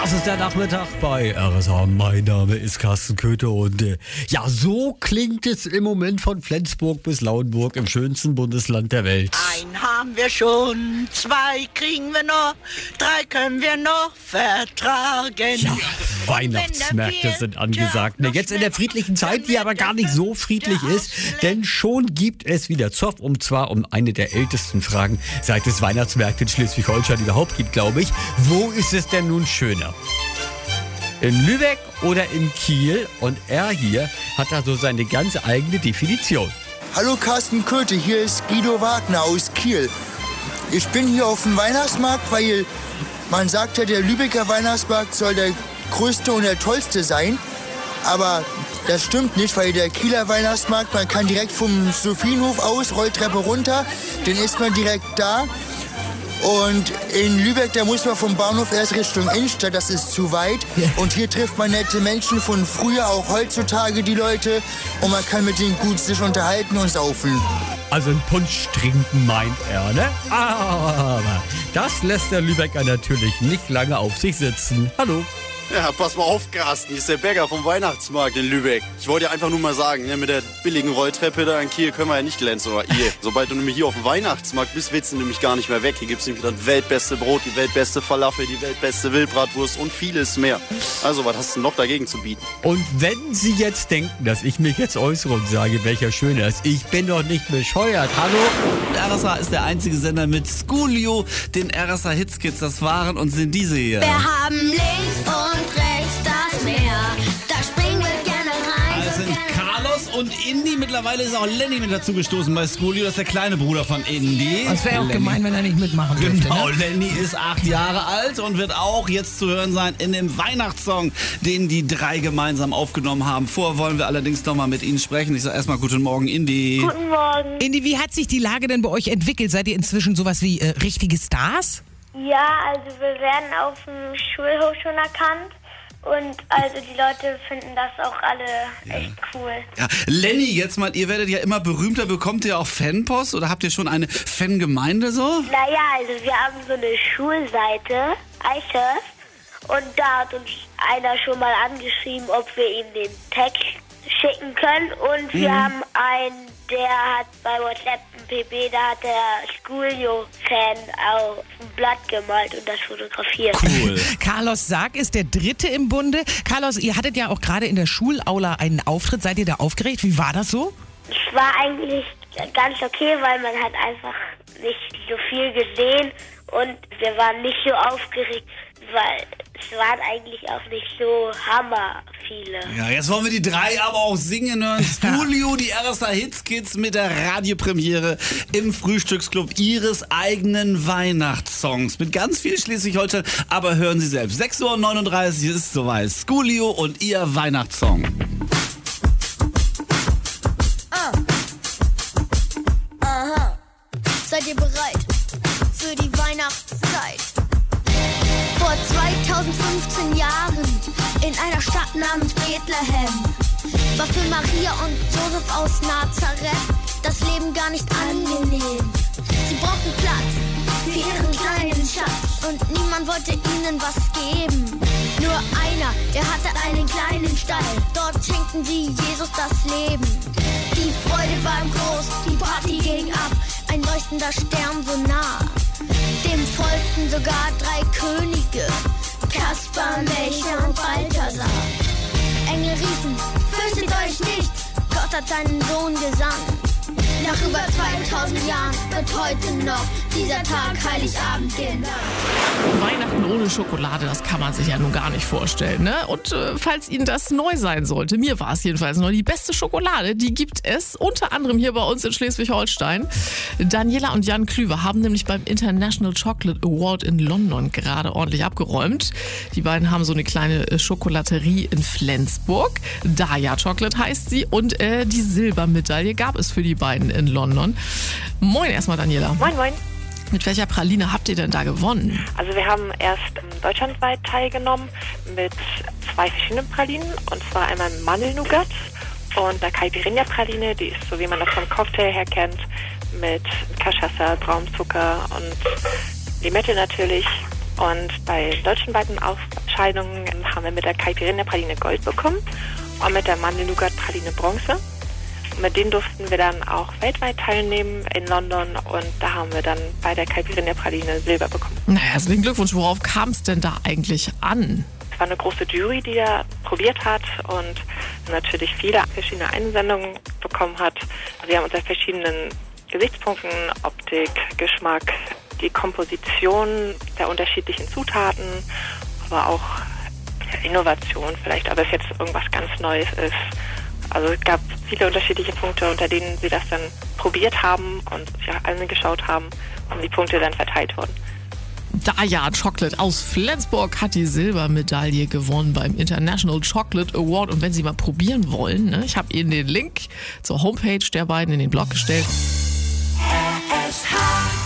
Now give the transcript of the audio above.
Das ist der Nachmittag bei RSA. Mein Name ist Carsten Köter und äh, ja, so klingt es im Moment von Flensburg bis Lauenburg im schönsten Bundesland der Welt. Ein haben wir schon, zwei kriegen wir noch, drei können wir noch vertragen. Ja, Weihnachtsmärkte sind angesagt. Ne, jetzt in der friedlichen Zeit, die aber gar nicht so friedlich ist, denn schon gibt es wieder Zoff und zwar um eine der ältesten Fragen, seit es Weihnachtsmärkte in Schleswig-Holstein überhaupt gibt, glaube ich. Wo ist es denn nun schöner? In Lübeck oder in Kiel? Und er hier hat da so seine ganz eigene Definition. Hallo Carsten Köthe, hier ist Guido Wagner aus Kiel. Ich bin hier auf dem Weihnachtsmarkt, weil man sagt ja, der Lübecker Weihnachtsmarkt soll der größte und der tollste sein. Aber das stimmt nicht, weil der Kieler Weihnachtsmarkt, man kann direkt vom Sophienhof aus, Rolltreppe runter, dann ist man direkt da. Und in Lübeck, da muss man vom Bahnhof erst Richtung Innenstadt, das ist zu weit. Und hier trifft man nette Menschen von früher, auch heutzutage die Leute. Und man kann mit denen gut sich unterhalten und saufen. Also ein Punsch trinken meint er, ne? Aber das lässt der Lübecker natürlich nicht lange auf sich sitzen. Hallo. Ja, pass mal auf, Carsten. Hier ist der Bäcker vom Weihnachtsmarkt in Lübeck. Ich wollte dir einfach nur mal sagen, ne, mit der billigen Rolltreppe da in Kiel können wir ja nicht glänzen. Oder ihr. Sobald du nämlich hier auf dem Weihnachtsmarkt bist, willst du nämlich gar nicht mehr weg. Hier gibt es nämlich das weltbeste Brot, die weltbeste Falafel, die weltbeste Wildbratwurst und vieles mehr. Also, was hast du noch dagegen zu bieten? Und wenn Sie jetzt denken, dass ich mich jetzt äußere und sage, welcher schöner ist, ich bin doch nicht bescheuert. Hallo? RSA ist der einzige Sender mit Schoolio, den RSA Hitskids. Das waren und sind diese hier. Wir haben links und und Indy. Mittlerweile ist auch Lenny mit dazu gestoßen bei Schoolio. Das ist der kleine Bruder von Indy. Das wäre auch Lenny. gemein, wenn er nicht mitmachen dürfte. Genau, Ne? Lenny ist acht Jahre alt und wird auch jetzt zu hören sein in dem Weihnachtssong, den die drei gemeinsam aufgenommen haben. Vorher wollen wir allerdings noch mal mit Ihnen sprechen. Ich sage erstmal guten Morgen, Indy. Guten Morgen. Indi, wie hat sich die Lage denn bei euch entwickelt? Seid ihr inzwischen sowas wie äh, richtige Stars? Ja, also wir werden auf dem Schulhof schon erkannt. Und also die Leute finden das auch alle echt cool. Ja, Lenny, jetzt mal, ihr werdet ja immer berühmter. Bekommt ihr auch Fanpost oder habt ihr schon eine Fangemeinde so? Naja, also wir haben so eine Schulseite, iChef. Und da hat uns einer schon mal angeschrieben, ob wir ihm den Text schicken können. Und wir haben einen, der hat bei WhatsApp ein PB, da hat der Schoolio-Fan auf ein Blatt gemalt und das fotografiert. Cool. Carlos Sarg ist der Dritte im Bunde. Carlos, ihr hattet ja auch gerade in der Schulaula einen Auftritt. Seid ihr da aufgeregt? Wie war das so? Es war eigentlich ganz okay, weil man hat einfach nicht so viel gesehen und wir waren nicht so aufgeregt, weil es waren eigentlich auch nicht so hammer viele. Ja, jetzt wollen wir die drei aber auch singen hören. Schoolio, die RSA Hitskids mit der Radiopremiere im Frühstücksclub ihres eigenen Weihnachtssongs. Mit ganz viel Schleswig-Holstein, aber hören Sie selbst. 6.39 Uhr ist es soweit. Schoolio und ihr Weihnachtssong. Seid ihr bereit für die Weihnachtszeit? Vor 2015 Jahren in einer Stadt namens Bethlehem war für Maria und Josef aus Nazareth das Leben gar nicht angenehm. Sie brauchten Platz für ihren kleinen Schatz und niemand wollte ihnen was geben. Nur einer, der hatte einen kleinen Stall. Dort schenkten sie Jesus das Leben. Die Freude war ihm groß, die Party ging ab. Ein leuchtender Stern so nah. Dem folgten sogar drei Könige. Kaspar, Melchior und Balthasar. Engel riefen, fürchtet euch nicht, Gott hat seinen Sohn gesandt. Nach über 2000 Jahren wird heute noch dieser Tag Heiligabend genannt. Weihnachten ohne Schokolade, das kann man sich ja nun gar nicht vorstellen. Ne? Und äh, falls Ihnen das neu sein sollte, mir war es jedenfalls neu, die beste Schokolade, die gibt es unter anderem hier bei uns in Schleswig-Holstein. Daniela und Jan Klüver haben nämlich beim International Chocolate Award in London gerade ordentlich abgeräumt. Die beiden haben so eine kleine äh, Schokolaterie in Flensburg. Daya Chocolate heißt sie und äh, die Silbermedaille gab es für die beiden in London. Moin erstmal Daniela. Moin, moin. Mit welcher Praline habt ihr denn da gewonnen? Also wir haben erst ähm, deutschlandweit teilgenommen mit zwei verschiedenen Pralinen. Und zwar einmal Mandelnougat und der Caipirinha-Praline, die ist so, wie man das vom Cocktail her kennt, mit Cachaça, Braunzucker und Limette natürlich. Und bei deutschlandweiten Ausscheidungen haben wir mit der Caipirinha Praline Gold bekommen und mit der Mandelnougat Praline Bronze. Mit denen durften wir dann auch weltweit teilnehmen in London und da haben wir dann bei der Caipirinha Praline Silber bekommen. Naja, herzlichen Glückwunsch. Worauf kam es denn da eigentlich an? Es war eine große Jury, die da probiert hat und natürlich viele verschiedene Einsendungen bekommen hat. Wir haben unter verschiedenen Gesichtspunkten, Optik, Geschmack, die Komposition der unterschiedlichen Zutaten, aber auch Innovation vielleicht, aber es jetzt irgendwas ganz Neues ist. Also es gab viele unterschiedliche Punkte, unter denen sie das dann probiert haben und sich angeschaut haben und die Punkte dann verteilt wurden. Daya Chocolate aus Flensburg hat die Silbermedaille gewonnen beim International Chocolate Award. Und wenn Sie mal probieren wollen, ne, ich habe Ihnen den Link zur Homepage der beiden in den Blog gestellt. RSH.